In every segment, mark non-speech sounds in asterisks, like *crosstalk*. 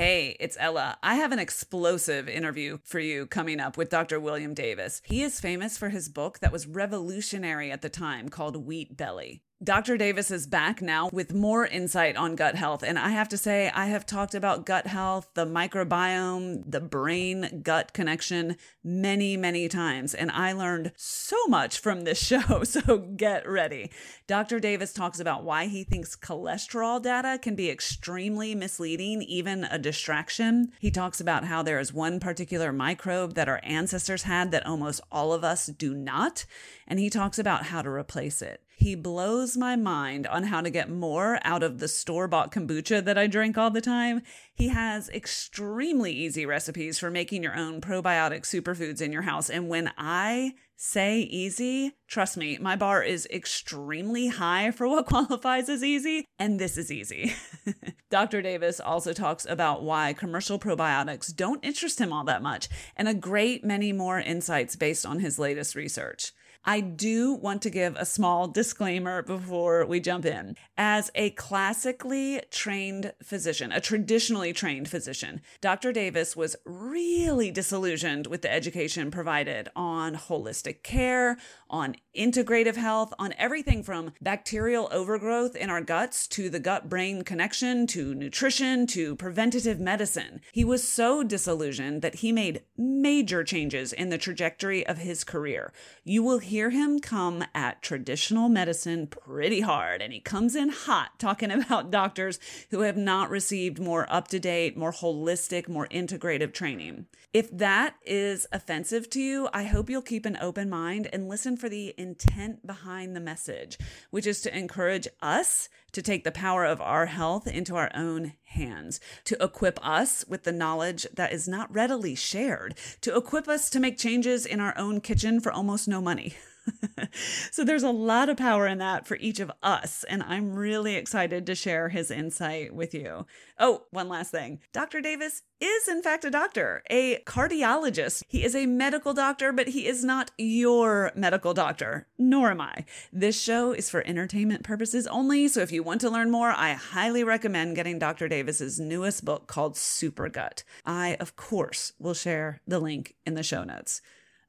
Hey, it's Ella. I have an explosive interview for you coming up with Dr. William Davis. He is famous for his book that was revolutionary at the time called Wheat Belly. Dr. Davis is back now with more insight on gut health. And I have to say, I have talked about gut health, the microbiome, the brain gut connection many, many times. And I learned so much from this *laughs* show. So get ready. Dr. Davis talks about why he thinks cholesterol data can be extremely misleading, even a distraction. He talks about how there is one particular microbe that our ancestors had that almost all of us do not. And he talks about how to replace it. He blows my mind on how to get more out of the store bought kombucha that I drink all the time. He has extremely easy recipes for making your own probiotic superfoods in your house. And when I say easy, trust me, my bar is extremely high for what *laughs* qualifies as easy, and this is easy. *laughs* Dr. Davis also talks about why commercial probiotics don't interest him all that much, and a great many more insights based on his latest research. I do want to give a small disclaimer before we jump in. As a classically trained physician, a traditionally trained physician, Dr. Davis was really disillusioned with the education provided on holistic care, on integrative health, on everything from bacterial overgrowth in our guts to the gut brain connection to nutrition to preventative medicine. He was so disillusioned that he made major changes in the trajectory of his career. You will hear him come at traditional medicine pretty hard, and he comes in hot talking *laughs* about doctors who have not received more up to date, more holistic, more integrative training. If that is offensive to you, I hope you'll keep an open mind and listen for the intent behind the message, which is to encourage us to take the power of our health into our own hands, to equip us with the knowledge that is not readily shared, to equip us to make changes in our own kitchen for almost no money. *laughs* *laughs* so there's a lot of power in that for each of us. And I'm really excited to share his insight with you. Oh, one last thing Dr. Davis is, in fact, a doctor, a cardiologist. He is a medical doctor, but he is not your medical doctor, nor am I. This show is for entertainment purposes only. So if you want to learn more, I highly recommend getting Dr. Davis's newest book called Super Gut. I, of course, will share the link in the show notes.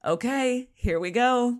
Okay, here we go.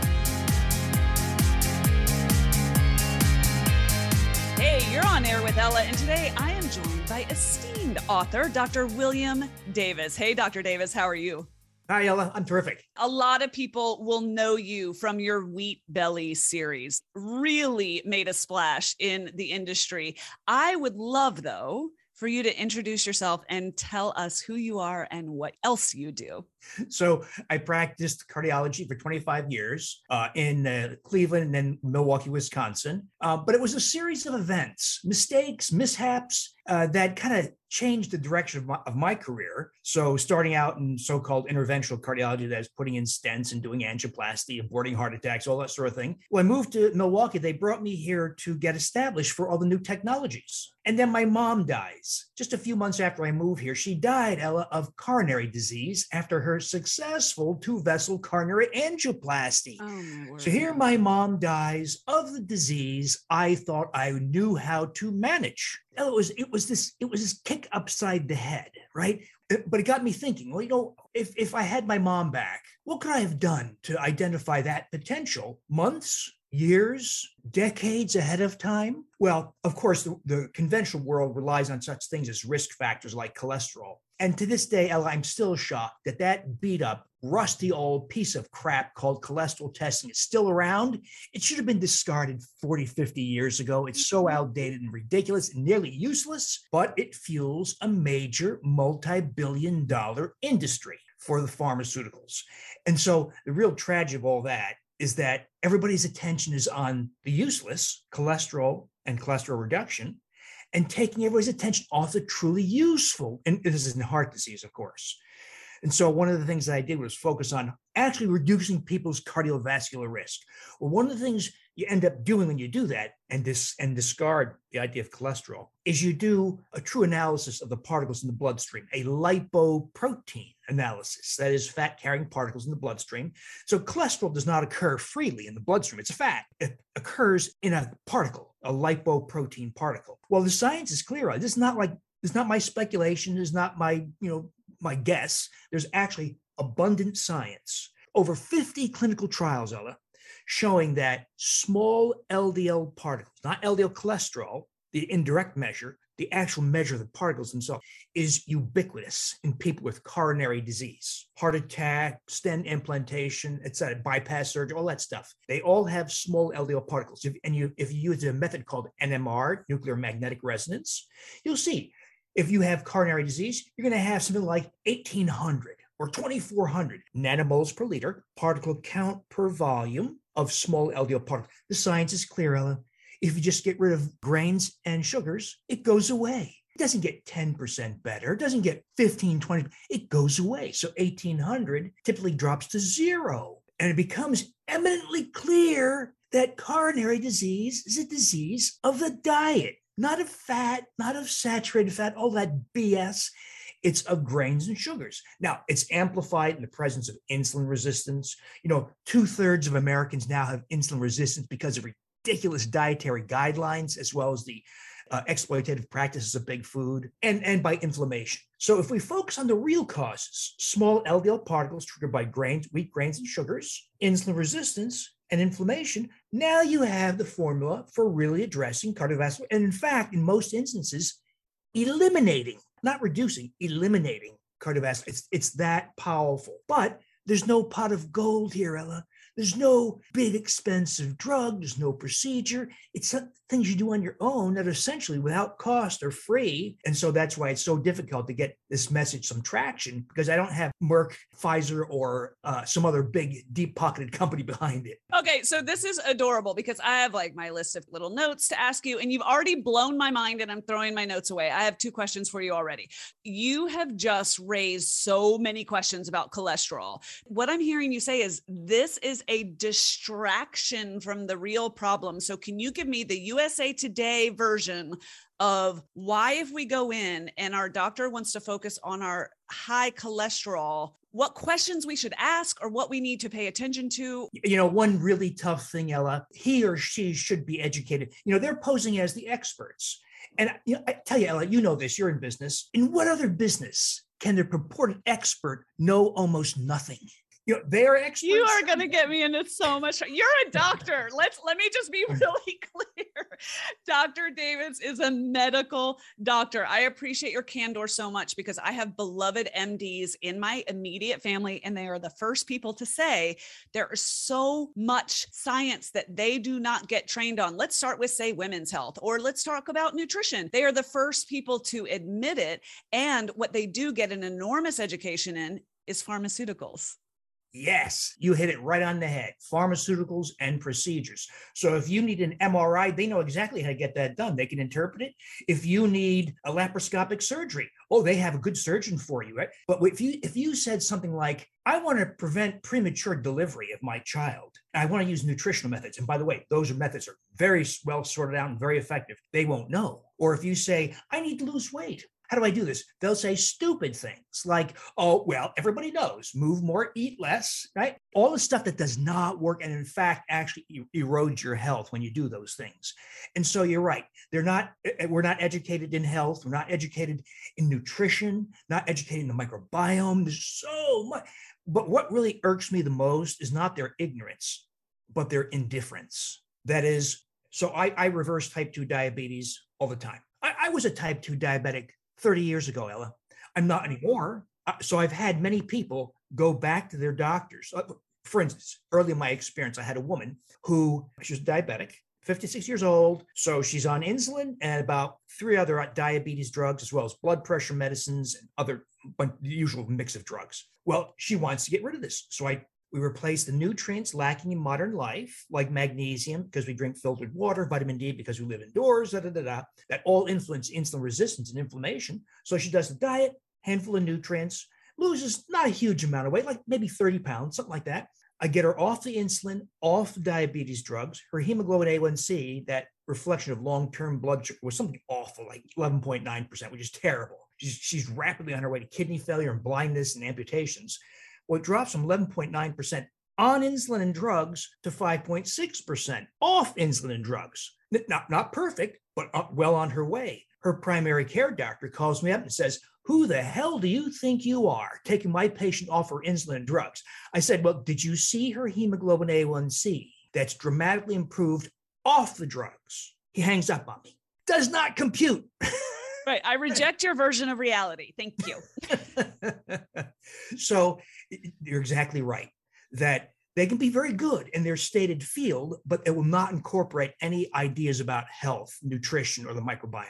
You're on air with Ella, and today I am joined by esteemed author, Dr. William Davis. Hey, Dr. Davis, how are you? Hi, Ella. I'm terrific. A lot of people will know you from your Wheat Belly series. Really made a splash in the industry. I would love, though, for you to introduce yourself and tell us who you are and what else you do. So, I practiced cardiology for 25 years uh, in uh, Cleveland and then Milwaukee, Wisconsin. Uh, but it was a series of events, mistakes, mishaps uh, that kind of changed the direction of my, of my, career. So, starting out in so called interventional cardiology, that is putting in stents and doing angioplasty, aborting heart attacks, all that sort of thing. When I moved to Milwaukee, they brought me here to get established for all the new technologies. And then my mom dies. Just a few months after I moved here, she died, Ella, of coronary disease after her successful two vessel coronary angioplasty. Oh, so here my mom dies of the disease I thought I knew how to manage. It was it was this it was this kick upside the head, right? Uh, but it got me thinking. Well, you know, if if I had my mom back, what could I have done to identify that potential? Months, years, decades ahead of time? Well, of course, the, the, conventional world relies on such things as risk factors like cholesterol. And to this day, I'm still shocked that that beat up, rusty old piece of crap called cholesterol testing is still around. It should have been discarded 40, 50 years ago. It's so mm-hmm. outdated and ridiculous and nearly useless, but it fuels a major multi billion dollar industry for the pharmaceuticals. And so the real tragedy of all that is that everybody's attention is on the useless cholesterol and cholesterol reduction and taking everybody's attention off the truly useful. And this is in heart disease, of course. And so one of the things that I did was focus on actually reducing people's cardiovascular risk. Well, one of the things you end up doing when you do that and dis- and discard the idea of cholesterol is you do a true analysis of the particles in the bloodstream, a lipoprotein analysis, that is fat carrying particles in the bloodstream. So cholesterol does not occur freely in the bloodstream. It's a fat. It occurs in a particle, a lipoprotein particle. Well, the science is clear. on This is not like it's not my speculation. It's not my, you know, my guess. There's actually abundant science. Over 50 clinical trials, Ella, showing that small LDL particles, not LDL cholesterol, the indirect measure, the actual measure of the particles themselves, is ubiquitous in people with coronary disease, heart attack, stent implantation, etc., bypass surgery, all that stuff. They all have small LDL particles. If, and you, if you use a method called NMR, nuclear magnetic resonance, you'll see if you have coronary disease, you're going to have something like 1800 or 2400 nanomoles per liter, particle count per volume, of small LDL particles. The science is clear, Ella. If you just get rid of grains and sugars, it goes away. It doesn't get 10% better. It doesn't get 15, 20. It goes away. So 1800 typically drops to zero. And it becomes eminently clear that coronary disease is a disease of the diet, not of fat, not of saturated fat, all that BS. It's of grains and sugars. Now, it's amplified in the presence of insulin resistance. You know, two thirds of Americans now have insulin resistance because of ridiculous dietary guidelines, as well as the uh, exploitative practices of big food and, and by inflammation. So, if we focus on the real causes, small LDL particles triggered by grains, wheat grains, and sugars, insulin resistance, and inflammation, now you have the formula for really addressing cardiovascular, and in fact, in most instances, eliminating not reducing, eliminating cardiovascular. It's, it's that powerful. But there's no pot of gold here, Ella. There's no big expensive drug. There's no procedure. It's things you do on your own that essentially without cost are free. And so that's why it's so difficult to get this message some traction because I don't have Merck, Pfizer, or uh, some other big deep pocketed *laughs* company behind it. Okay. So this is adorable because I have like my list of little notes to ask you, and you've already blown my mind and I'm throwing my notes away. I have two questions for you already. You have just raised so many questions about cholesterol. What I'm hearing you say is this is a distraction from the real problem. So, can you give me the USA Today version of why, if we go in and our doctor wants to focus on our high cholesterol, what questions we should ask or what we need to pay attention to? You know, one really tough thing, Ella, he or she should be educated. You know, they're posing as the experts. And you know, I tell you, Ella, you know this, you're in business. In what other business can the purported expert know almost nothing? You know they're experts. You are going to get me into so *laughs* much. You're a doctor. Let's let me just be *laughs* really clear. Dr. Davis is a medical doctor. I appreciate your candor so much because I have beloved MDs in my immediate family, and they are the first people to say there is so much science that they do not get trained on. Let's start with, say, women's health, or let's talk about nutrition. They are the first people to admit it. And what they do get an enormous education in is pharmaceuticals. Yes, you hit it right on the head. Pharmaceuticals and procedures. So if you need an MRI, they know exactly how to get that done. They can interpret it. If you need a laparoscopic surgery, oh, they have a good surgeon for you, right? But if you if you said something like, I want to prevent premature delivery of my child, I want to use nutritional methods. And by the way, those methods are very well sorted out and very effective. They won't know. Or if you say, I need to lose weight, how do I do this? They'll say stupid things like, oh, well, everybody knows move more, eat less, right? All the stuff that does not work. And in fact, actually erodes your health when you do those things. And so you're right. They're not, we're not educated in health. We're not educated in nutrition, not educated in the microbiome. There's so much. But what really irks me the most is not their ignorance, but their indifference. That is, so I, I reverse type 2 diabetes all the time. I, I was a type 2 diabetic 30 years ago, Ella. I'm not anymore. Uh, so I've had many people go back to their doctors. Uh, for instance, early in my experience, I had a woman who she was diabetic, 56 years old. So she's on insulin and about three other diabetes drugs, as well as blood pressure medicines and other the usual mix of drugs. Well, she wants to get rid of this. So I We replace the nutrients lacking in modern life, like magnesium, because we drink filtered water, vitamin D, because we live indoors, da, da, da, da, that all influence insulin resistance and inflammation. So she does the diet, handful of nutrients, loses not a huge amount of weight, like maybe 30 pounds, something like that. I get her off the insulin, off the diabetes drugs. Her hemoglobin A1C, that reflection of long term blood sugar, was something awful, like 11.9%, which is terrible. She's, she's rapidly on her way to kidney failure and blindness and amputations. Well, it drops from 11.9% on insulin and drugs to 5.6% off insulin and drugs. Not, not perfect, but uh, well on her way. Her primary care doctor calls me up and says, who the hell do you think you are taking my patient off her insulin and drugs? I said, Well, did you see her hemoglobin A1C that's dramatically improved off the drugs? He hangs up on me. Does not compute. right. I reject your version of reality. Thank you. *laughs* so you're exactly right that they can be very good in their stated field, but it will not incorporate any ideas about health, nutrition, or the microbiome.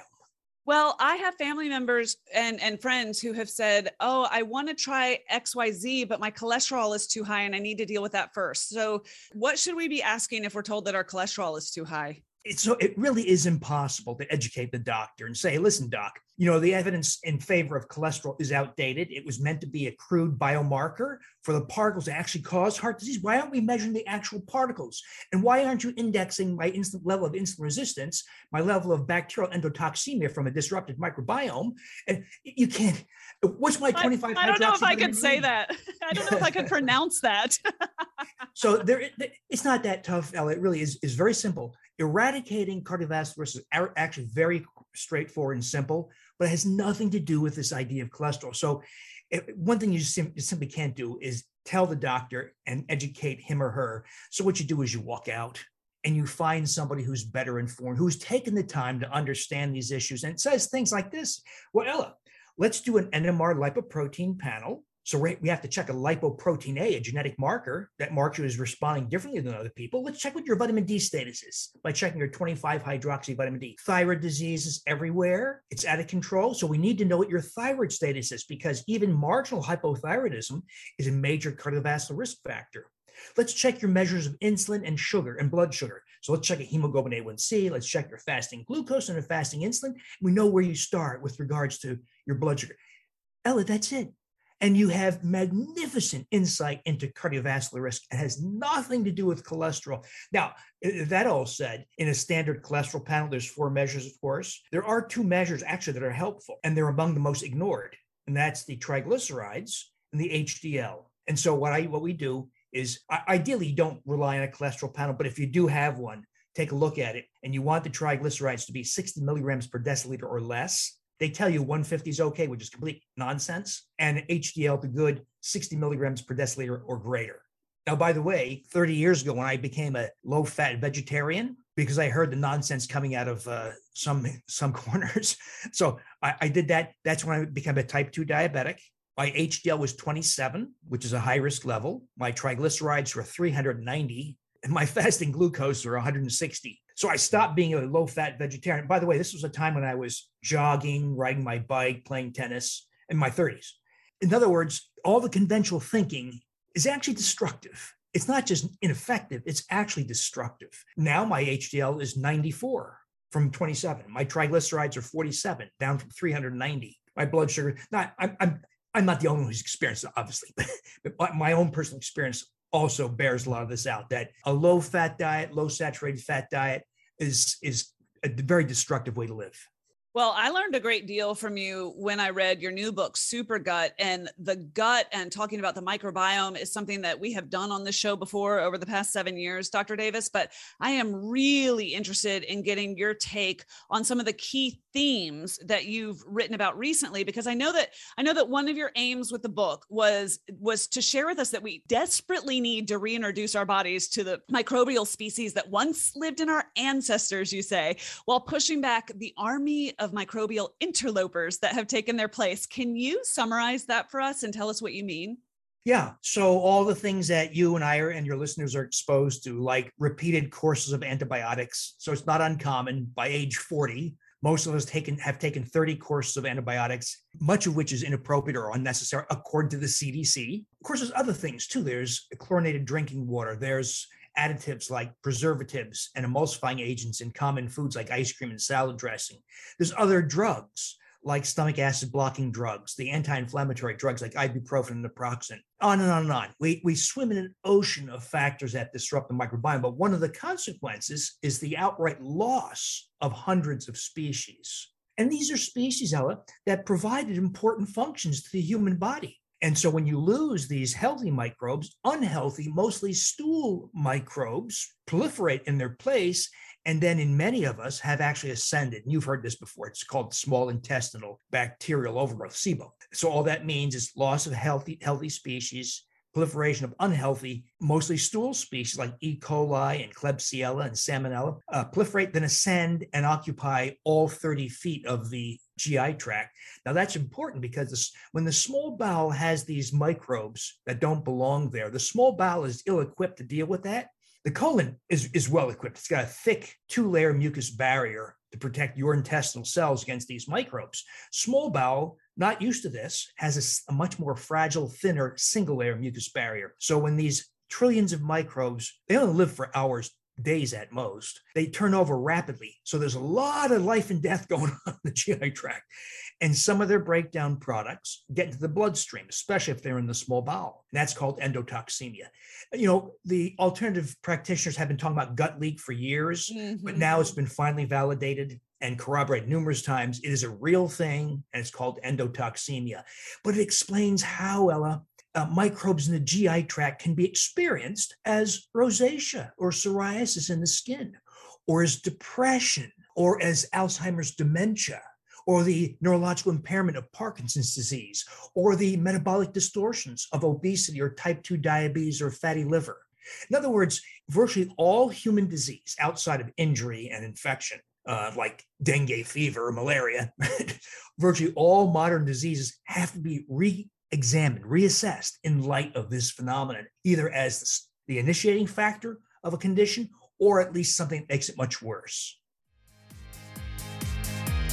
Well, I have family members and, and friends who have said, Oh, I want to try XYZ, but my cholesterol is too high and I need to deal with that first. So, what should we be asking if we're told that our cholesterol is too high? It's so it really is impossible to educate the doctor and say, listen, doc, you know, the evidence in favor of cholesterol is outdated. It was meant to be a crude biomarker for the particles that actually cause heart disease. Why aren't we measuring the actual particles? And why aren't you indexing my instant level of insulin resistance, my level of bacterial endotoxemia from a disrupted microbiome? And you can't. What's my 25? I, I don't know if I could say that. *laughs* I don't know if I could *laughs* pronounce that. *laughs* so there, it's not that tough, Ella. It really is. is very simple eradicating cardiovascular risk is actually very straightforward and simple, but it has nothing to do with this idea of cholesterol. So, it, one thing you, sim- you simply can't do is tell the doctor and educate him or her. So, what you do is you walk out and you find somebody who's better informed, who's taken the time to understand these issues and says things like this Well, Ella, let's do an NMR lipoprotein panel so we have to check a lipoprotein A, a genetic marker that marks you as responding differently than other people. Let's check what your vitamin D status is by checking your 25 hydroxy vitamin D. Thyroid disease is everywhere. It's out of control. So we need to know what your thyroid status is because even marginal hypothyroidism is a major cardiovascular risk factor. Let's check your measures of insulin and sugar and blood sugar. So let's check a hemoglobin A1C. Let's check your fasting glucose and a fasting insulin. We know where you start with regards to your blood sugar. Ella, that's it and you have magnificent insight into cardiovascular risk. It has nothing to do with cholesterol. Now, that all said, in a standard cholesterol panel, there's four measures, of course. There are two measures actually that are helpful, and they're among the most ignored, and that's the triglycerides and the HDL. And so, what I what we do is ideally you don't rely on a cholesterol panel, but if you do have one, take a look at it, and you want the triglycerides to be 60 milligrams per deciliter or less they tell you 150 is okay, which is complete nonsense, and HDL to good 60 milligrams per deciliter or greater. Now, by the way, 30 years ago, when I became a low fat vegetarian, because I heard the nonsense coming out of uh, some some *laughs* corners, so I, I did that. That's when I became a type 2 diabetic. My HDL was 27, which is a high risk level. My triglycerides were 390, and my *laughs* fasting glucose were 160. So I stopped being a low fat vegetarian. By the way, this was a time when I was jogging, riding my bike, playing tennis in my 30s. In other words, all the conventional thinking is actually destructive. It's not just ineffective, it's actually destructive. Now my HDL is 94 from 27. My triglycerides are 47, down from 390. My blood sugar, not, I'm, I'm, I'm not the only one who's experienced it, obviously, *laughs* but my own personal experience also bears a lot of this out that a low fat diet, low saturated fat diet is is a very destructive way to live. Well, I learned a great deal from you when I read your new book, Super Gut. And the gut and talking about the microbiome is something that we have done on the show before over the past seven years, Dr. Davis. But I am really interested in getting your take on some of the key themes that you've written about recently because i know that i know that one of your aims with the book was was to share with us that we desperately need to reintroduce our bodies to the microbial species that once lived in our ancestors you say while pushing back the army of microbial interlopers that have taken their place can you summarize that for us and tell us what you mean yeah. So all the things that you and I are, and your listeners are exposed to, like repeated courses of antibiotics. So it's not uncommon by age 40 Most of us taken have taken 30 courses of antibiotics, much of which is inappropriate or unnecessary, according to the CDC. Of course, there's other things too. There's chlorinated drinking water. There's additives like preservatives and emulsifying agents in common foods like ice cream and salad dressing. There's other drugs like stomach acid blocking drugs, the anti-inflammatory drugs like ibuprofen and naproxen, on and on and on. We, we swim in an ocean of factors that disrupt the microbiome, but one of the consequences is the outright loss of hundreds of species. And these are species, Ella, that provided important functions to the human body. And so when you lose these healthy microbes, unhealthy, mostly stool microbes proliferate in their place and then in many of us have actually ascended. And you've heard this before. It's called small intestinal bacterial overgrowth, SIBO. So all that means is loss of healthy, healthy species, proliferation of unhealthy, mostly stool species like E. coli and Klebsiella and Salmonella, uh, proliferate, then ascend and occupy all 30 feet of the GI tract. Now that's important because this, when the small bowel has these microbes that don't belong there, the small bowel is ill equipped to deal with that. The colon is, is well equipped. It's got a thick two layer mucus barrier to protect your intestinal cells against these microbes. Small bowel, not used to this, has a, a much more fragile, thinner single layer mucus barrier. So when these trillions of microbes, they only live for hours, days at most. They turn over rapidly. So there's a lot of life and death *laughs* going on in the GI tract. And some of their breakdown products get into the bloodstream, especially if they're in the small bowel. And that's called endotoxemia. You know, the alternative practitioners have been talking about gut leak for years, mm-hmm. but now it's been finally validated and corroborated numerous times. It is a real thing, and it's called endotoxemia. But it explains how, Ella, uh, microbes in the GI tract can be experienced as rosacea or psoriasis in the skin, or as depression, or as Alzheimer's dementia, or the neurological impairment of Parkinson's disease, or the metabolic distortions of obesity or type 2 diabetes or fatty liver. In other words, virtually all human disease outside of injury and infection, uh, like dengue fever or malaria, *laughs* virtually all modern diseases have to be re examined, reassessed in light of this phenomenon, either as the initiating factor of a condition or at least something that makes it much worse.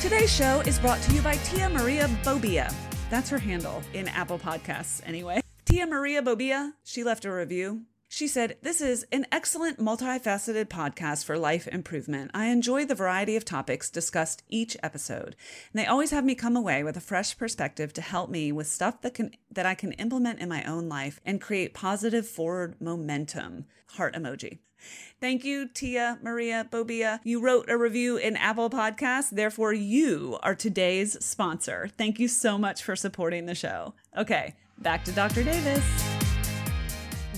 Today's show is brought to you by Tia Maria Bobia. That's her handle in Apple Podcasts, anyway. *laughs* Tia Maria Bobia, she left a review she said, This is an excellent multifaceted podcast for life improvement. I enjoy the variety of topics discussed each episode, and they always have me come away with a fresh perspective to help me with stuff that can that I can implement in my own life and create positive forward momentum. Heart emoji. Thank you, Tia Maria Bobia. You wrote a review in Apple Podcasts, therefore, you are today's sponsor. Thank you so much for supporting the show. Okay, back to Dr. Davis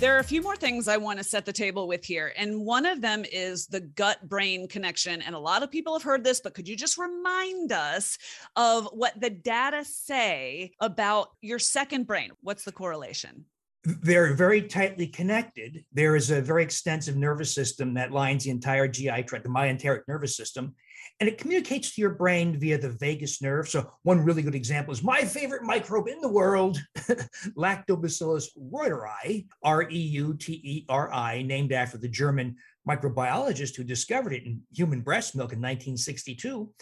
there are a few more things I want to set the table with here. And one of them is the gut brain connection. And a lot of people have heard this, but could you just remind us of what the data say about your second brain? What's the correlation? They're very tightly connected. There is a very extensive nervous system that lines the entire GI tract, the myenteric nervous system and it communicates to your brain via the vagus nerve. So, one really good example is my favorite microbe in the world, *laughs* Lactobacillus reuteri, R E U T E R I, named after the German microbiologist who discovered it in human breast milk in 1962.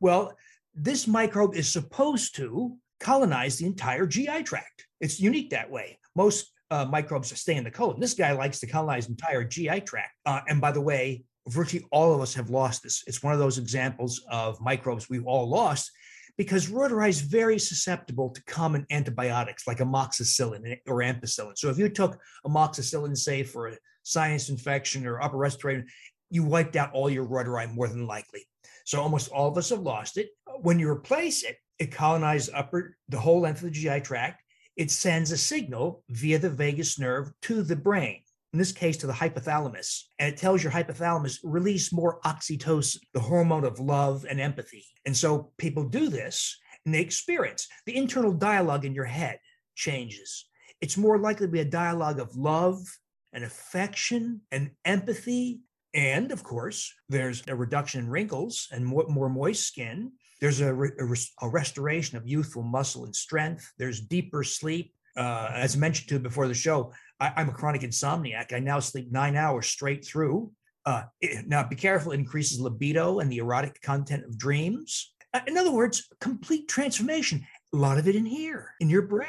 Well, this microbe is supposed to colonize the entire GI tract. It's unique that way. Most uh, microbes stay in the colon. This guy likes to colonize the entire GI tract. Uh, and by the way, virtually all of us have lost this. It's one of those examples of microbes we've all lost because Reuteri is very susceptible to common antibiotics like amoxicillin or ampicillin. So if you took amoxicillin, say, for a sinus infection or upper respiratory, you wiped out all your Reuteri more than likely. So almost all of us have lost it. When you replace it, it colonizes upper the whole length of the GI tract. It sends a signal via the vagus nerve to the brain in this case to the hypothalamus, and it tells your hypothalamus release more oxytocin, the hormone of love and empathy. And so people do this and they experience the internal dialogue in your head changes. It's more likely to be a dialogue of love and affection and empathy. And of course, there's a reduction in wrinkles and more, more moist skin. There's a, re- a, restoration of youthful muscle and strength. There's deeper sleep. Uh, as mentioned to before the show, I, am a chronic insomniac. I now sleep nine hours straight through. Uh, it, now, be careful, it increases libido and the erotic content of dreams. Uh, in other words, complete transformation. A lot of it in here, in your brain.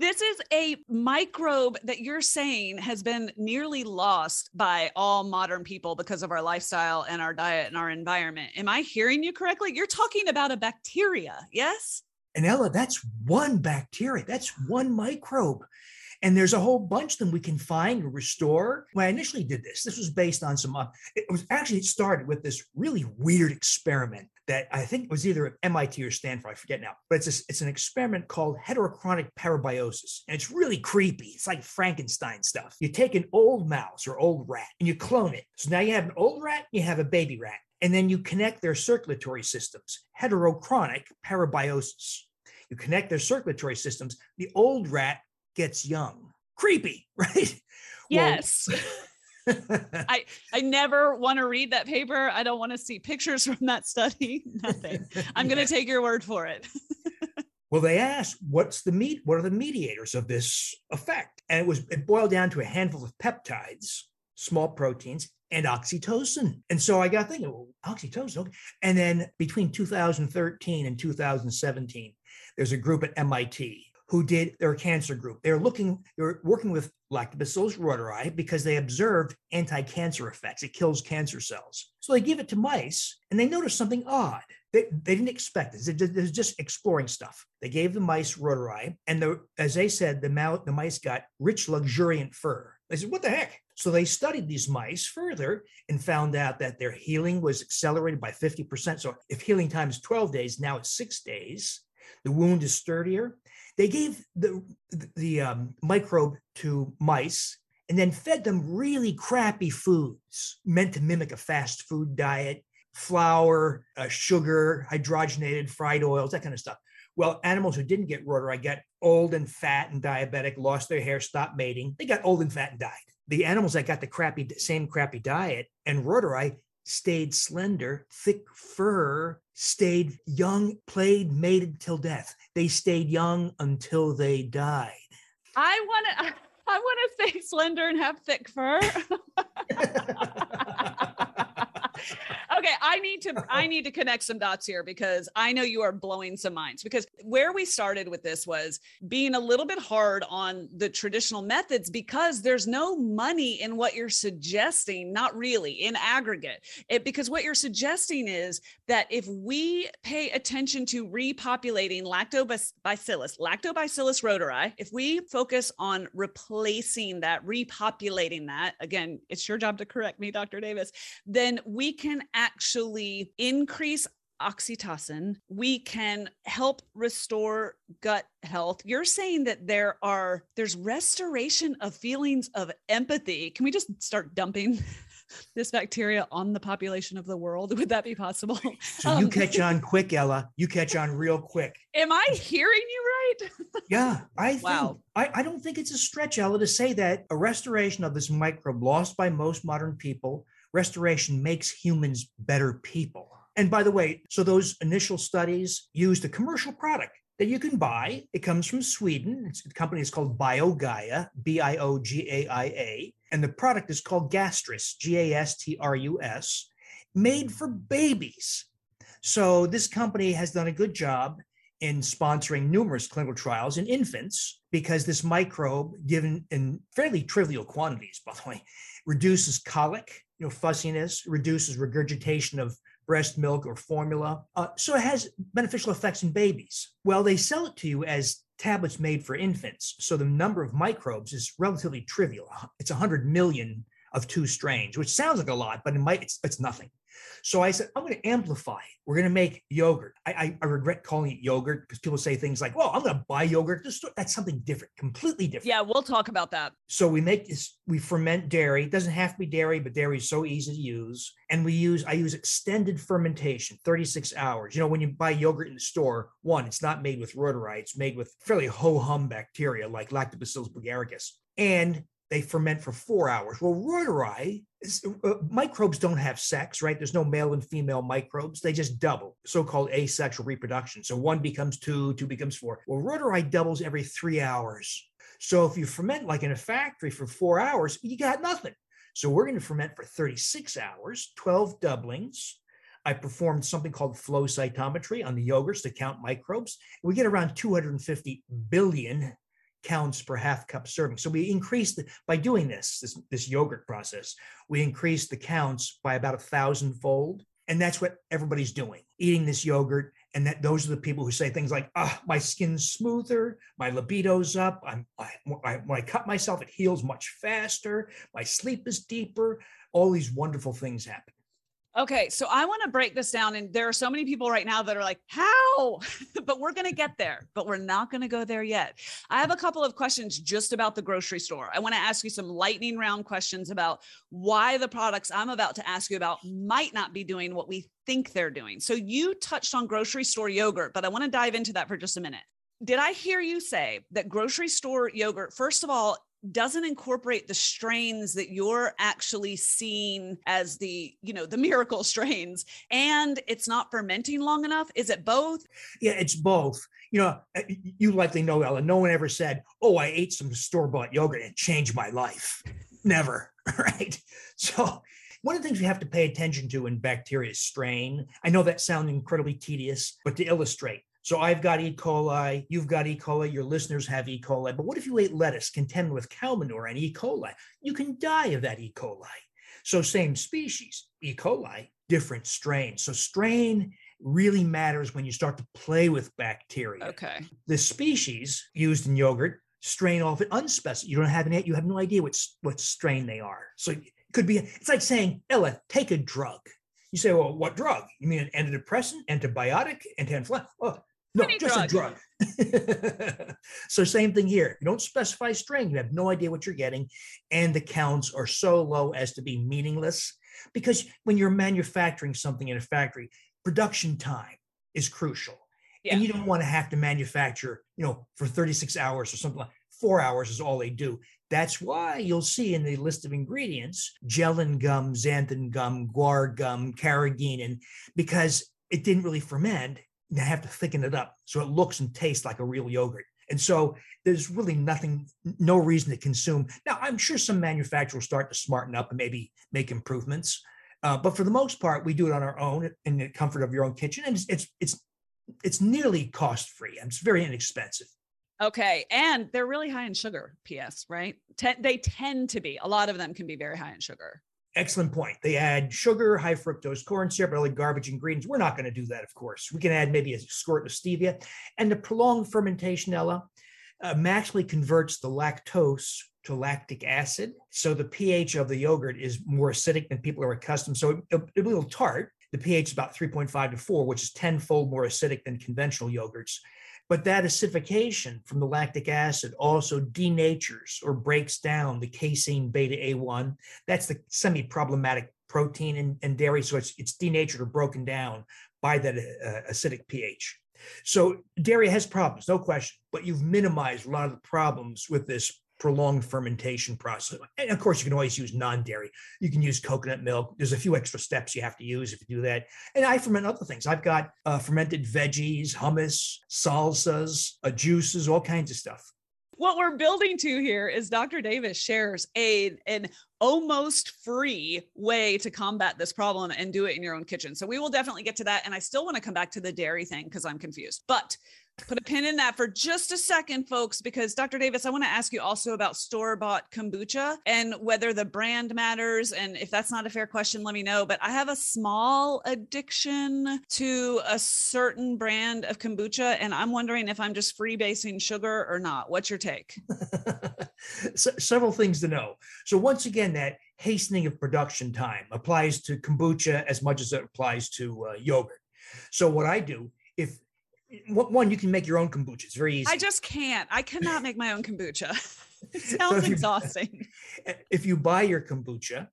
This is a microbe that you're saying has been nearly lost by all modern people because of our lifestyle and our diet and our environment. Am I hearing you correctly? You're talking about a bacteria, yes? And Ella, that's one bacteria, that's one microbe. And there's a whole bunch of them we can find and restore. When I initially did this, this was based on some, uh, it was actually it started with this really weird experiment that I think was either at MIT or Stanford, I forget now, but it's a, it's an experiment called heterochronic parabiosis. And it's really creepy. It's like Frankenstein stuff. You take an old mouse or old rat and you clone it. So now you have an old rat, you have a baby rat, and then you connect their circulatory systems, heterochronic parabiosis. You connect their circulatory systems. The old rat gets young. Creepy, *laughs* right? Yes. Well, *laughs* I I never want to read that paper. I don't want to see pictures *laughs* from that study. Nothing. I'm going to take your word for it. well, they asked, "What's the meat? What are the mediators of this effect?" And it was it boiled down to a handful of peptides, small proteins, and oxytocin. And so I got thinking, well, oxytocin. Okay. And then between 2013 and 2017, there's a group at MIT who did their cancer group. They're looking, they're working with Lactobacillus reuteri because they observed anti-cancer effects. It kills cancer cells. So they give it to mice and they notice something odd. They, they didn't expect this. They're just exploring stuff. They gave the mice reuteri, and the, as they said, the, mouse, the mice got rich, luxuriant fur. They said, "What the heck?" So they studied these mice further and found out that their healing was accelerated by 50%. So if healing time is 12 days, now it's six days. The wound is sturdier. They gave the, the um, microbe to mice and then fed them really crappy foods meant to mimic a fast food diet flour, uh, sugar, hydrogenated fried oils, that kind of stuff. Well, animals who didn't get reuteri got old and fat and diabetic, lost their hair, stopped mating. They got old and fat and died. The animals that got the crappy, same crappy diet and reuteri stayed slender, thick fur, stayed young, played, mated till death. They stayed young until they died. I want to. *laughs* I want to stay slender and have thick fur. *laughs* *laughs* *laughs* okay, I need to I need to connect some dots here because I know you are blowing some minds because where we started with this was being a little bit hard on the traditional methods because there's no money in what you're suggesting, not really in aggregate. It because what you're suggesting is that if we pay attention to repopulating lactobacillus, lactobacillus reuteri, if we focus on replacing that, repopulating that, again, it's your job to correct me, Dr. Davis, then we can actually increase oxytocin. We can help restore gut health. You're saying that there are there's restoration of feelings of empathy. Can we just start dumping *laughs* this bacteria on the population of the world? *laughs* Would that be possible? So um, you catch on quick, Ella. You catch on real quick. Am I hearing you right? *laughs* yeah, I think wow. I, I don't think it's a stretch, Ella, to say that a restoration of this microbe lost by most modern people restoration makes humans better people. And by the way, so those initial studies used a commercial product that you can buy. It comes from Sweden. It's, the company is called BioGaia, B I O G A I A. And the product is called Gastrus, G A S T R U S, made for babies. So this company has done a good job in sponsoring numerous clinical trials in infants because this microbe, given in fairly trivial quantities, by the way, reduces colic, you know, fussiness, reduces regurgitation of breast milk or formula. Uh, so it has beneficial effects in babies. Well, they sell it to you as tablets made for infants. So the number of microbes is relatively trivial. It's 100 million of two strains, which sounds like a lot, but it might, it's, it's nothing. So I said, I'm going to amplify. We're going to make yogurt. I, I, I regret calling it yogurt because people say things like, well, I'm going to buy yogurt. That's something different, completely different. Yeah, we'll talk about that. So we make this, we ferment dairy. It doesn't have to be dairy, but dairy is so easy to use. And we use, I use extended fermentation, 36 hours. You know, when you buy yogurt in the store, one, it's not made with reuteri, it's made with fairly ho hum bacteria like Lactobacillus bulgaricus. And they ferment for four hours. Well, reuteri, uh, microbes don't have sex, right? There's no male and female microbes. They just double, so called asexual reproduction. So one becomes two, two becomes four. Well, reuteri doubles every three hours. So if you ferment like in a factory for four hours, you got nothing. So we're going to ferment for 36 hours, 12 doublings. I performed something called flow cytometry on the yogurts to count microbes. We get around 250 billion counts per half cup serving. So we increased the, by doing this, this, this yogurt process, we increased the counts by about a thousand fold. And that's what everybody's doing, eating this yogurt. And that those are the people who say things like, ah, my skin's smoother, my libido's up. I'm, I, I, when I cut myself, it heals much faster. My sleep is deeper. All these wonderful things happen. Okay, so I want to break this down. And there are so many people right now that are like, how? *laughs* but we're going to get there, but we're not going to go there yet. I have a couple of questions just about the grocery store. I want to ask you some lightning round questions about why the products I'm about to ask you about might not be doing what we think they're doing. So you touched on grocery store yogurt, but I want to dive into that for just a minute. Did I hear you say that grocery store yogurt, first of all, doesn't incorporate the strains that you're actually seeing as the you know the *laughs* miracle strains and it's not fermenting long enough? Is it both? Yeah it's both. You know uh, you likely know ella no one ever said oh i ate some store-bought yogurt and changed my life. Never *laughs* right? So one of the things we have to pay attention to in bacteria strain i know that sounds incredibly tedious but to illustrate so I've got E. coli, you've got E. coli, your listeners have E. coli. But what if you ate lettuce contaminated with cow manure and E. coli? You can die of that E. coli. So same species, E. coli, different strain. So strain really matters when you start to play with bacteria. Okay. The species used in yogurt strain off it unspecified. You don't have any, you have no idea what, what strain they are. So it could be, it's like saying, Ella, take a drug. You say, well, what drug? You mean an antidepressant, antibiotic, anti-inflammatory? Oh, no, just drug. a drug. *laughs* so same thing here. You don't specify strain. You have no idea what you're getting, and the counts are so low as to be meaningless. Because when you're manufacturing something in a factory, production time is crucial. Yeah. And you don't want to have to manufacture, you know, for 36 hours or something like four hours is all they do. That's why you'll see in the list of ingredients gellan gum, xanthan gum, guar gum, carrageenan, because it didn't really ferment you have to thicken it up so it looks and tastes like a real yogurt. And so there's really nothing, no reason to consume. Now, I'm sure some manufacturers start to smarten up and maybe make improvements. Uh, but for the most part, we do it on our own in the comfort of your own kitchen. And it's, it's, it's, it's nearly cost free and it's very inexpensive. Okay. And they're really high in sugar, PS, right? They tend to be. A lot of them can be very high in sugar. Excellent point. They add sugar, high fructose corn syrup, really garbage ingredients. We're not going to do that, of course. We can add maybe a squirt of stevia. And the prolonged fermentation, Ella, uh, maximally converts the lactose to lactic acid. So the pH of the yogurt is more acidic than people are accustomed. So a little tart. The pH is about 3.5 to 4, which is tenfold more acidic than conventional yogurts. But that acidification from the lactic acid also denatures or breaks down the casein beta A1. That's the semi problematic protein in, in, dairy. So it's, it's denatured or broken down by that uh, acidic pH. So dairy has problems, no question, but you've minimized a lot of the problems with this prolonged fermentation process. And of course, you can always use non-dairy. You can use coconut milk. There's a few extra steps you have to use if you do that. And I ferment other things. I've got uh, fermented veggies, hummus, salsas, uh, juices, all kinds of stuff. What we're building to here is Dr. Davis shares a an almost free way to combat this problem and do it in your own kitchen. So we will definitely get to that. And I still want to come back to the dairy thing because I'm confused. But put a pin in that for just a second, folks, because Dr. Davis, I want to ask you also about store bought kombucha and whether the brand matters. And if that's not a fair question, let me know. But I have a small addiction to a certain brand of kombucha, and I'm wondering if I'm just freebasing sugar or not. What's your take? *laughs* so, several things to know. So, once again, that hastening of production time applies to kombucha as much as it applies to uh, yogurt. So, what I do, if one, you can make your own kombucha. It's very easy. I just can't. I cannot make my own kombucha. *laughs* it *laughs* sounds so if exhausting. *laughs* You, if you buy your kombucha,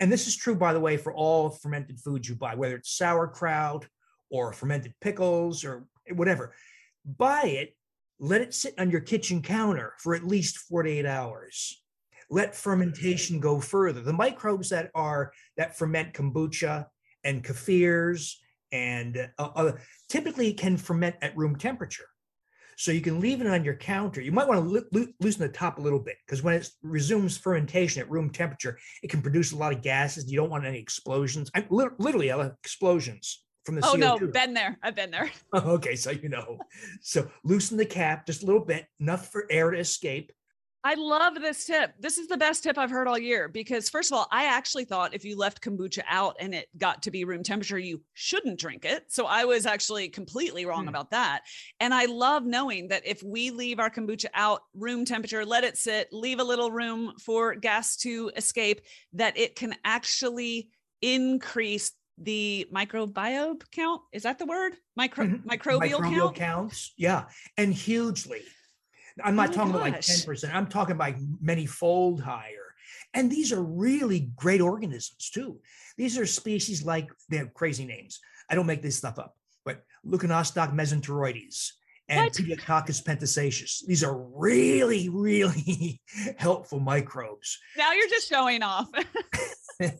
and this is true, by the way, for all fermented foods you buy, whether it's sauerkraut or fermented pickles or whatever, buy it, let it sit on your kitchen counter for at least 48 hours. Let fermentation go further. The microbes that are that ferment kombucha and kefirs and uh, uh, typically can ferment at room temperature. So you can leave it on your counter. You might want to lo- loosen the top a little bit because when it resumes fermentation at room temperature, it can produce a lot of gases. You don't want any explosions. I'm li- literally Ella, explosions from the oh CO2. no been there i've been there *laughs* okay so you know so loosen the cap just a little bit enough for air to escape I love this tip. This is the best tip I've heard all year because, first of all, I actually thought if you left kombucha out and it got to be room temperature, you shouldn't drink it. So I was actually completely wrong hmm. about that. And I love knowing that if we leave our kombucha out room temperature, let it sit, leave a little room for gas to escape, that it can actually increase the microbiome count. Is that the word? Micro mm-hmm. microbial, microbial count? counts. Yeah. And hugely. I'm not oh talking gosh. about like 10%. I'm talking about many fold higher. And these are really great organisms too. These are species like they have crazy names. I don't make this stuff up, but Leuconostoc mesenteroides and Pediococcus pentosaceus. These are really, really *laughs* helpful microbes. Now you're just showing off. *laughs*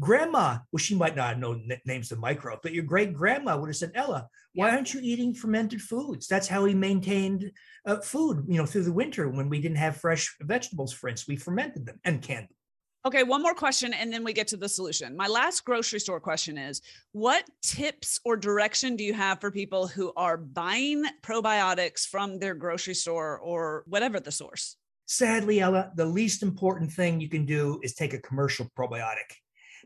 grandma, well, she might not know names of microbes, but your great grandma would have said, Ella, why aren't you eating fermented foods? That's how we maintained uh, food, you know, through the winter when we didn't have fresh vegetables, for instance. We fermented them and canned them. Okay, one more question and then we get to the solution. My last grocery store question is What tips or direction do you have for people who are buying probiotics from their grocery store or whatever the source? Sadly, Ella, the least important thing you can do is take a commercial probiotic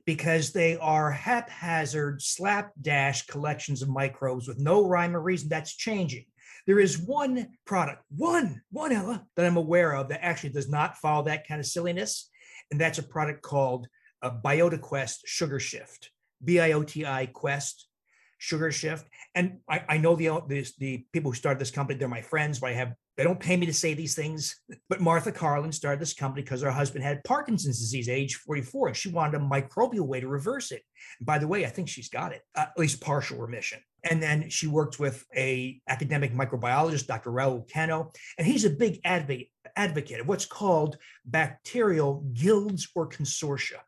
because they are haphazard, slapdash collections of microbes with no rhyme or reason. That's changing. There is one product, one, one Ella, that I'm aware of that actually does not follow that kind of silliness. And that's a product called a BiotiQuest Sugar Shift, B I O T I Quest Sugar Shift. And I, I know the, the, the people who started this company, they're my friends, but I have they don't pay me to say these things. But Martha Carlin started this company because her husband had Parkinson's disease, age 44, and she wanted a microbial way to reverse it. And by the way, I think she's got it, uh, at least partial remission. And then she worked with a academic microbiologist, Dr. Raul Cano, and he's a big advocate, advocate of what's called bacterial guilds or consortia.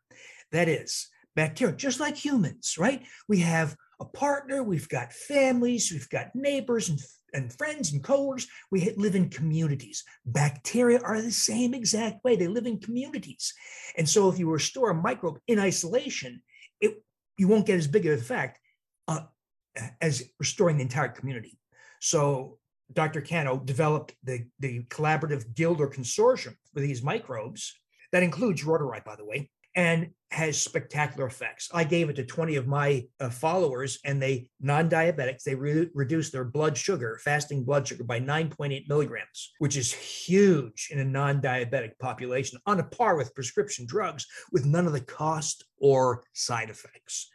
That is, bacteria, just like humans, right? We have a partner, we've got families, we've got neighbors and and friends and coworkers. We live in communities. Bacteria are the same exact way. They live in communities. And so if you restore a microbe in isolation, it you won't get as big of an effect uh, as restoring the entire community. So Dr. Cano developed the, the collaborative guild or consortium for these microbes. That includes Reuteri, by the way and has spectacular effects. I gave it to 20 of my uh, followers, and they non-diabetics. They re- reduced their blood sugar, fasting blood sugar, by 9.8 milligrams, which is huge in a non-diabetic population, on a par with prescription drugs, with none of the cost or side effects.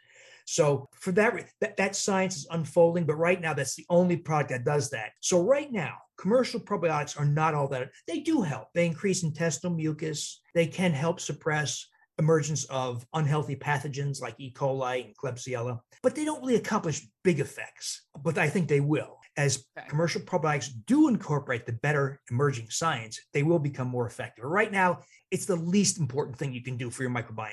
So for that, that, that science is unfolding, but right now that's the only product that does that. So right now, commercial probiotics are not all that. They do help. They increase intestinal mucus. They can help suppress emergence of unhealthy pathogens like E. coli and Klebsiella, but they don't really accomplish big effects. But I think they will. As okay. commercial probiotics do incorporate the better emerging science, they will become more effective. Right now, it's the least important thing you can do for your microbiome.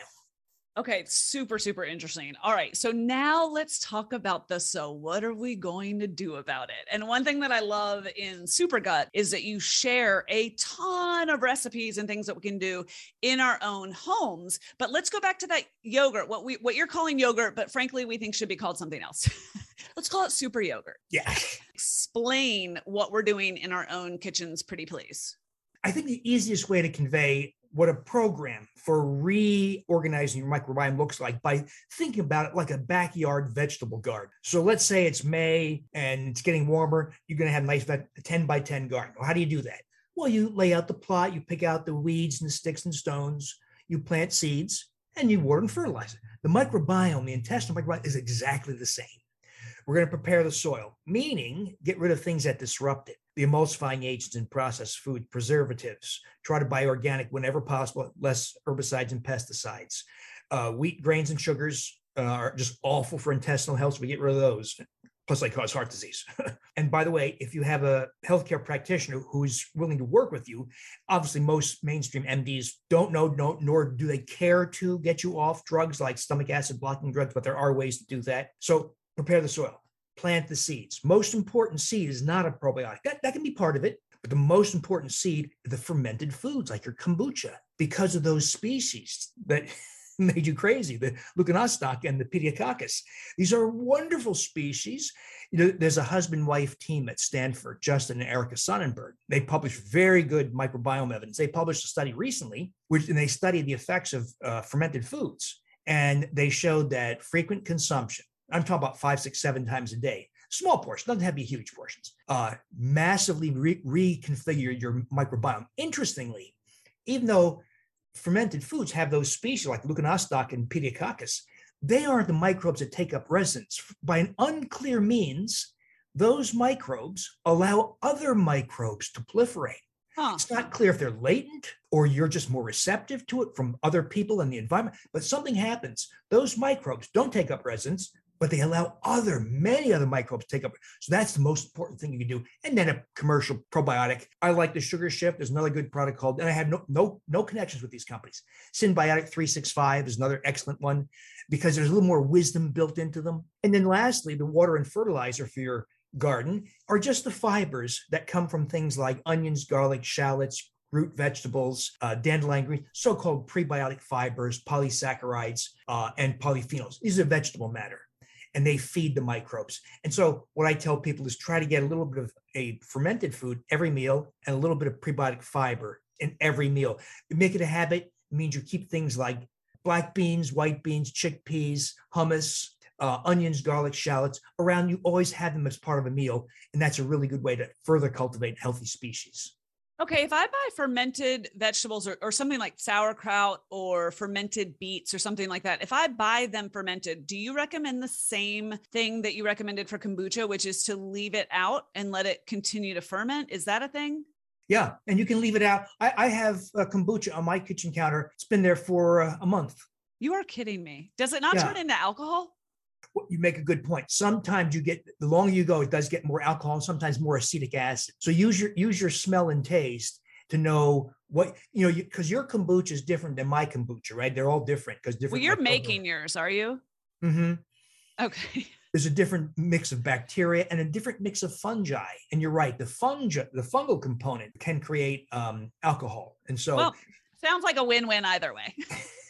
Okay, super, super interesting. All right. So now let's talk about the so what are we going to do about it? And one thing that I love in Super Gut is that you share a ton of recipes and things that we can do in our own homes. But let's go back to that yogurt, what we what you're calling yogurt, but frankly, we think should be called something else. *laughs* let's call it super yogurt. Yeah. Explain what we're doing in our own kitchens, pretty please. I think the easiest way to convey what a program for reorganizing your microbiome looks like by thinking about it like a backyard vegetable garden. So let's say it's May and it's getting warmer. You're going to have a nice 10 by 10 garden. Well, how do you do that? Well, you lay out the plot, you pick out the weeds and the sticks and stones, you plant seeds, and you water and fertilize it. The microbiome, the intestinal microbiome, is exactly the same. We're going to prepare the soil, meaning get rid of things that disrupt it the emulsifying agents in processed food, preservatives. Try to buy organic whenever possible, less herbicides and pesticides. Uh, wheat, grains, and sugars uh, are just awful for intestinal health. So we get rid of those. Plus, they cause heart disease. *laughs* and by the way, if you have a healthcare practitioner who's willing to work with you, obviously most mainstream MDs don't know, don't, nor do they care to get you off drugs like stomach acid blocking drugs, but there are ways to do that. So prepare the soil plant the seeds. Most important seed is not a probiotic. That, that can be part of it, but the most important seed the fermented foods like your kombucha because of those species that *laughs* made you crazy the leuconostoc and the pediococcus these are wonderful species you know there's a husband wife team at stanford justin and erica sonnenberg they published very good microbiome evidence they published a study recently which and they studied the effects of uh, fermented foods and they showed that frequent consumption i'm talking about five six seven times a day small portion, doesn't have to be huge portions, uh, massively re- reconfigure your microbiome. Interestingly, even though fermented foods have those species like Leuconostoc and Pediococcus, they aren't the microbes that take up residence. By an unclear means, those microbes allow other microbes to proliferate. Huh. It's not clear if they're latent or you're just more receptive to it from other people in the environment, but something happens. Those microbes don't take up residence but they allow other, many other microbes to take up. So that's the most important thing you can do. And then a commercial probiotic. I like the Sugar Shift. There's another good product called, and I have no no no connections with these companies. Symbiotic 365 is another excellent one because there's a little more wisdom built into them. And then lastly, the water and fertilizer for your garden are just the fibers that come from things like onions, garlic, shallots, root vegetables, uh, dandelion green, so-called prebiotic fibers, polysaccharides, uh, and polyphenols. These are vegetable matter and they feed the microbes. And so what I tell people is try to get a little bit of a fermented food every meal and a little bit of prebiotic fiber in every meal. Make it a habit it means you keep things like black beans, white beans, chickpeas, hummus, uh, onions, garlic, shallots around. You always have them as part of a meal. And that's a really good way to further cultivate healthy species. Okay, if I buy fermented vegetables or, or something like sauerkraut or fermented beets or something like that, if I buy them fermented, do you recommend the same thing that you recommended for kombucha, which is to leave it out and let it continue to ferment? Is that a thing? Yeah, and you can leave it out. I, I have a kombucha on my kitchen counter. It's been there for a month. You are kidding me. Does it not yeah. turn into alcohol? You make a good point. Sometimes you get the longer you go, it does get more alcohol, sometimes more acetic acid. So use your use your smell and taste to know what you know because you, your kombucha is different than my kombucha, right? They're all different because different. Well, you're making yours, are you? Mm-hmm. Okay. *laughs* There's a different mix of bacteria and a different mix of fungi. And you're right, the fungi, the fungal component can create um, alcohol. And so well, sounds like a win-win either way.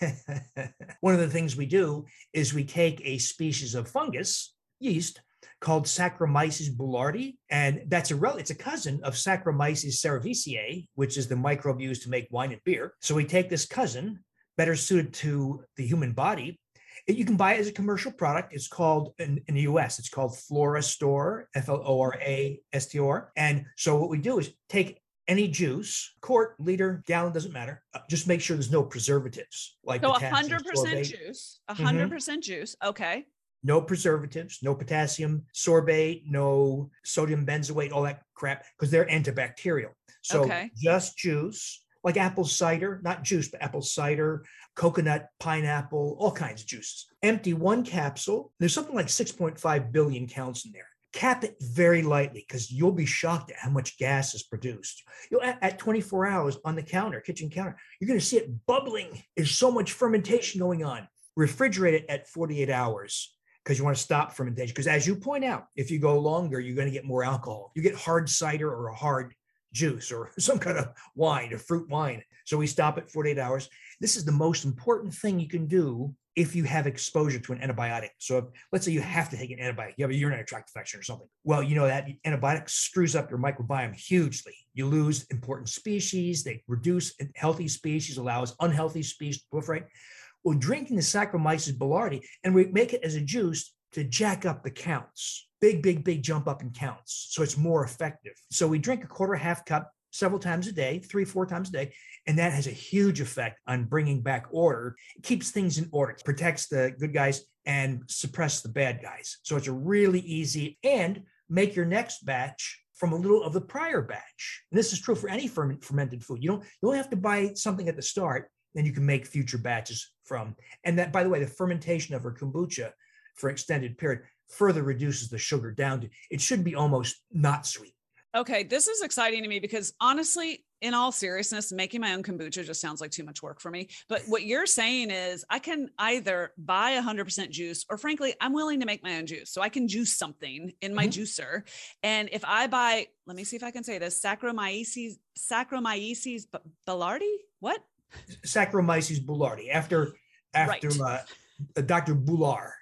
*laughs* One of the things we do is we take a species of fungus, yeast, called Saccharomyces boulardii, and that's a rel- it's a cousin of Saccharomyces cerevisiae, which is the microbe used to make wine and beer. So we take this cousin, better suited to the human body. You can buy it as a commercial product. It's called in, in the US, it's called Florastor, F L O R A S T O R. And so what we do is take any juice, quart, liter, gallon, doesn't matter. Uh, just make sure there's no preservatives like so 100% juice, 100% mm-hmm. juice. Okay. No preservatives, no potassium sorbate, no sodium benzoate, all that crap, because they're antibacterial. So okay. just juice, like apple cider, not juice, but apple cider, coconut, pineapple, all kinds of juices. Empty one capsule. There's something like 6.5 billion counts in there cap it very lightly because you'll be shocked at how much gas is produced. You'll at, at 24 hours on the counter, kitchen counter, you're going to see it bubbling. There's so much fermentation going on. Refrigerate it at 48 hours because you want to stop fermentation. Because as you point out, if you go longer, you're going to get more alcohol. You get hard cider or a hard juice or *laughs* some kind of wine, a fruit wine. So we stop at 48 hours. This is the most important thing you can do if you have exposure to an antibiotic. So if, let's say you have to take an antibiotic, you have a urinary tract infection or something. Well, you know that antibiotic screws up your microbiome hugely. You lose important species, they reduce healthy species, allows unhealthy species to proliferate. Well, drinking the Saccharomyces boulardii, and we make it as a juice to jack up the counts. Big, big, big jump up in counts. So it's more effective. So we drink a quarter half cup several times a day, three, four times a day. And that has a huge effect on bringing back order. It keeps things in order, protects the good guys and suppress the bad guys. So it's a really easy and make your next batch from a little of the prior batch. And this is true for any fermented food. You don't you don't have to buy something at the start, then you can make future batches from. And that, by the way, the fermentation of our kombucha for extended period further reduces the sugar down to it should be almost not sweet. Okay, this is exciting to me because honestly, in all seriousness, making my own kombucha just sounds like too much work for me. But what you're saying is I can either buy 100% juice or frankly, I'm willing to make my own juice. So I can juice something in my mm-hmm. juicer. And if I buy, let me see if I can say this, Saccharomyces, Saccharomyces boulardii, what? Saccharomyces boulardii after, after right. uh, Dr. Boulard.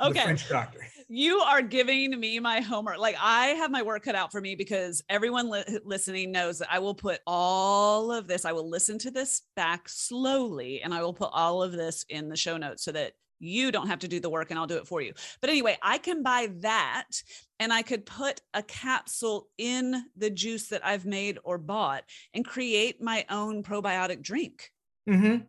Okay. French doctor you are giving me my homework. Like I have my work cut out for me because everyone li- listening knows that I will put all of this, I will listen to this back slowly and I will put all of this in the show notes so that you don't have to do the work and I'll do it for you. But anyway, I can buy that and I could put a capsule in the juice that I've made or bought and create my own probiotic drink. Mm-hmm.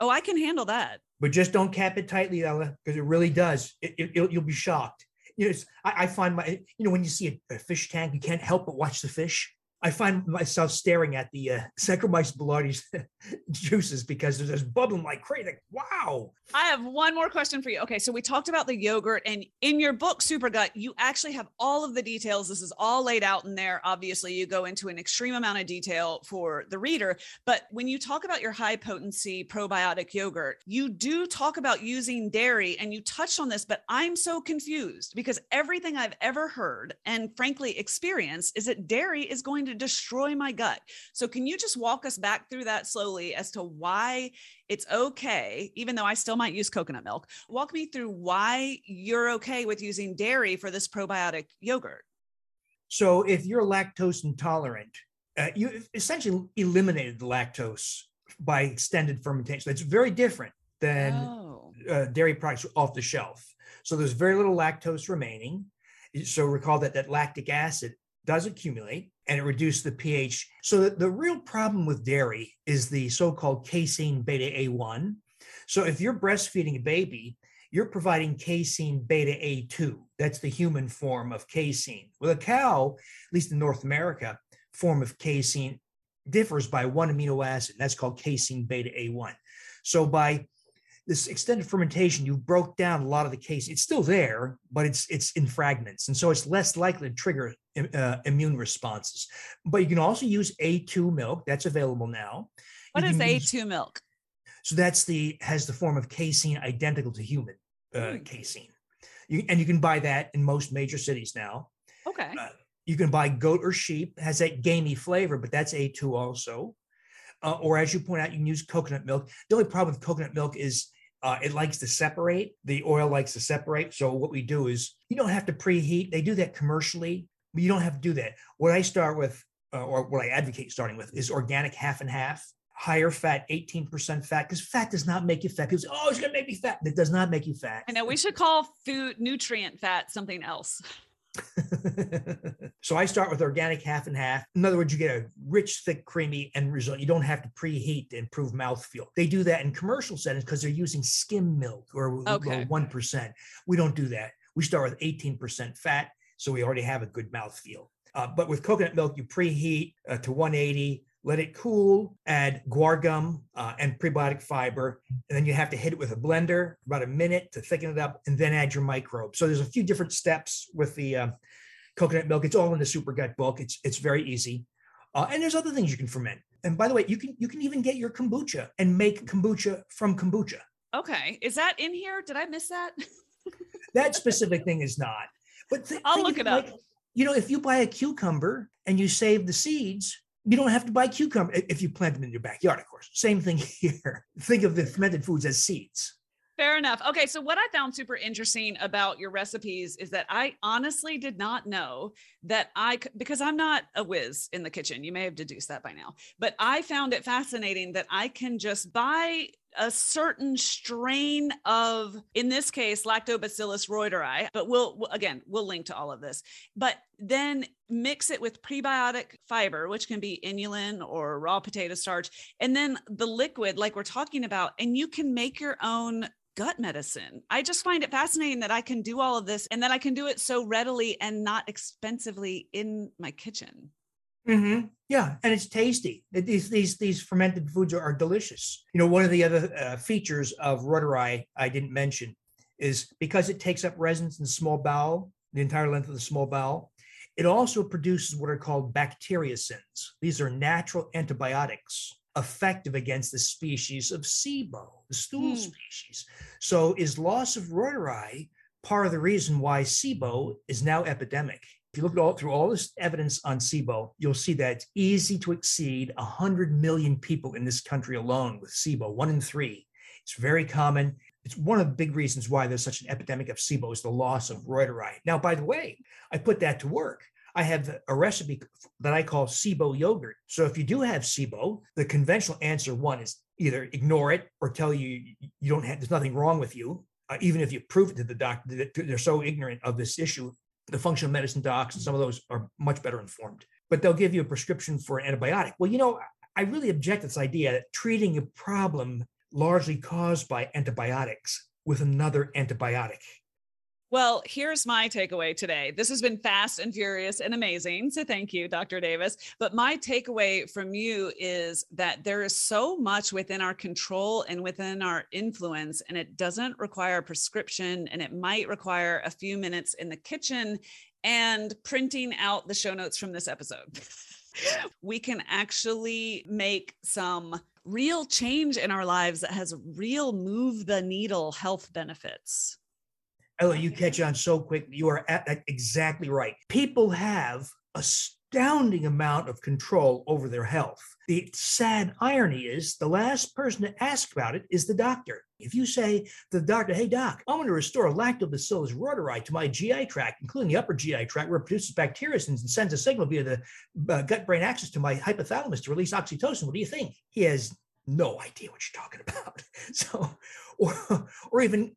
Oh, I can handle that but just don't cap it tightly, Ella, because it really does. It, it, you'll be shocked. You know, I, I, find my, you know, when you see a, a, fish tank, you can't help but watch the fish. I find myself staring at the uh, Saccharomyces boulardii *laughs* juices because they're just bubbling like crazy. Like, wow. I have one more question for you. Okay, so we talked about the yogurt, and in your book, Super Gut, you actually have all of the details. This is all laid out in there. Obviously, you go into an extreme amount of detail for the reader. But when you talk about your high potency probiotic yogurt, you do talk about using dairy, and you touched on this, but I'm so confused because everything I've ever heard and frankly experienced is that dairy is going to to destroy my gut. So, can you just walk us back through that slowly as to why it's okay, even though I still might use coconut milk? Walk me through why you're okay with using dairy for this probiotic yogurt. So, if you're lactose intolerant, uh, you essentially eliminated the lactose by extended fermentation. That's very different than oh. uh, dairy products off the shelf. So there's very little lactose remaining. So recall that that lactic acid does accumulate and it reduced the pH. So the, the real problem with dairy is the so-called casein beta A1. So if you're breastfeeding a baby, you're providing casein beta A2. That's the human form of casein. With a cow, at least in North America, form of casein differs by one amino acid. That's called casein beta A1. So by this extended fermentation, you broke down a lot of the case. It's still there, but it's it's in fragments, and so it's less likely to trigger uh, immune responses. But you can also use A2 milk. That's available now. What is you A2 use, milk? So that's the has the form of casein identical to human uh, mm. casein. You, and you can buy that in most major cities now. Okay. Uh, you can buy goat or sheep has that gamey flavor, but that's A2 also. Uh, or as you point out, you can use coconut milk. The only problem with coconut milk is uh, it likes to separate. The oil likes to separate. So what we do is you don't have to preheat. They do that commercially, but you don't have to do that. What I start with, uh, or what I advocate starting with, is organic half and half. Higher fat, 18% fat, because fat does not make you fat. People say, oh, it's going to make me fat. It does not make you fat. I know we should call food nutrient fat something else. *laughs* *laughs* so I start with organic half and half. In other words, you get a rich, thick, creamy end result. You don't have to preheat to improve mouthfeel. They do that in commercial settings because they're using skim milk or, okay. 1%. We don't do that. We start with 18% fat. So we already have a good mouthfeel. Uh, but with coconut milk, you preheat uh, to 180 let it cool, add guar gum uh, and prebiotic fiber, and then you have to hit it with a blender about a minute to thicken it up, and then add your microbes. So there's a few different steps with the uh, coconut milk. It's all in the Super Gut book. It's it's very easy, uh, and there's other things you can ferment. And by the way, you can you can even get your kombucha and make kombucha from kombucha. Okay, is that in here? Did I miss that? *laughs* that specific thing is not. But th- I'll look it like, up. You know, if you buy a cucumber and you save the seeds, you don't have to buy cucumber if you plant them in your backyard, of course. Same thing *laughs* here. Think of the fermented foods as seeds. Fair enough. Okay, so what I found super interesting about your recipes is that I honestly did not know that I because I'm not a whiz in the kitchen. You may have deduced that by now. But I found it fascinating that I can just buy a certain strain of, in this case, Lactobacillus reuteri, but we'll, again, we'll link to all of this, but then mix it with prebiotic fiber, which can be inulin or raw potato starch, and then the liquid, like we're talking about, and you can make your own gut medicine. I just find it fascinating that I can do all of this and that I can do it so readily and not expensively in my kitchen. Mm-hmm. Yeah, and it's tasty. These these these fermented foods are, are delicious. You know, one of the other uh, features of reuteri I didn't mention is because it takes up residence in the small bowel, the entire length of the small bowel. It also produces what are called bacteriocins. These are natural antibiotics effective against the species of SIBO, the stool hmm. species. So, is loss of reuteri part of the reason why SIBO is now epidemic? If you look all through all this evidence on SIBO, you'll see that it's easy to exceed 100 million people in this country alone with SIBO, one in three. It's very common. It's one of the big reasons why there's such an epidemic of SIBO is the loss of reuteri. Now, by the way, I put that to work. I have a recipe that I call SIBO yogurt. So if you do have SIBO, the conventional answer one is either ignore it or tell you you don't have there's nothing wrong with you. Uh, even if you prove it to the doctor, they're so ignorant of this issue. The functional medicine docs and some of those are much better informed, but they'll give you a prescription for an antibiotic. Well, you know, I really object to this idea that treating a problem largely caused by antibiotics with another antibiotic. Well, here's my takeaway today. This has been fast and furious and amazing. So thank you, Dr. Davis. But my takeaway from you is that there is so much within our control and within our influence, and it doesn't require a prescription, and it might require a few minutes in the kitchen and printing out the show notes from this episode. *laughs* we can actually make some real change in our lives that has real move the needle health benefits. Oh, you catch on so quick. You are at, exactly right. People have astounding amount of control over their health. The sad irony is the last person to ask about it is the doctor. If you say to the doctor, hey, doc, I'm going to restore lactobacillus reuteri to my GI tract, including the upper GI tract where it produces bacteria and sends a signal via the uh, gut brain axis to my hypothalamus to release oxytocin, what do you think? He has no idea what you're talking about. *laughs* So, or, or even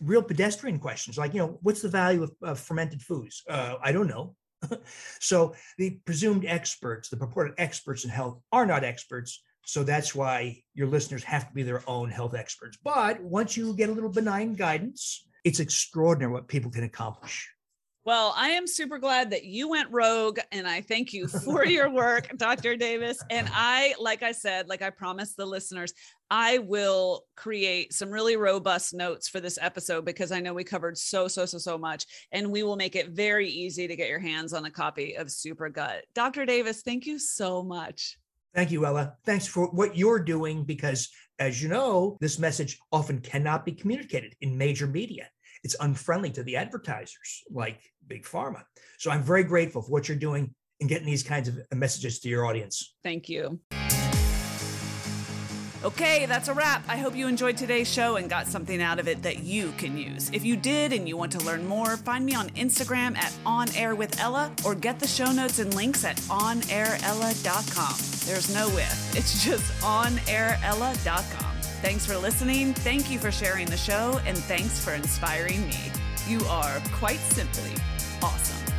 real pedestrian questions like, you know, what's the value of, of fermented foods? Uh, I don't know. *laughs* so the presumed experts, the purported experts in health, are not experts. So that's why your listeners have to be their own health experts. But once you get a little benign guidance, it's extraordinary what people can accomplish. Well, I am super glad that you went rogue and I thank you for your *laughs* work, Dr. Davis. And I, like I said, like I promised the listeners, I will create some really robust notes for this episode because I know we covered so, so, so, so much. And we will make it very easy to get your hands on a copy of Super Gut. Dr. Davis, thank you so much. Thank you, Ella. Thanks for what you're doing because, as you know, this message often cannot be communicated in major media it's unfriendly to the advertisers like big pharma so i'm very grateful for what you're doing and getting these kinds of messages to your audience thank you Okay, that's a wrap. I hope you enjoyed today's show and got something out of it that you can use. If you did and you want to learn more, find me on Instagram at On Air with Ella or get the show notes and links at onairella.com. There's no with, it's just onairella.com. Thanks for listening. Thank you for sharing the show. And thanks for inspiring me. You are quite simply awesome.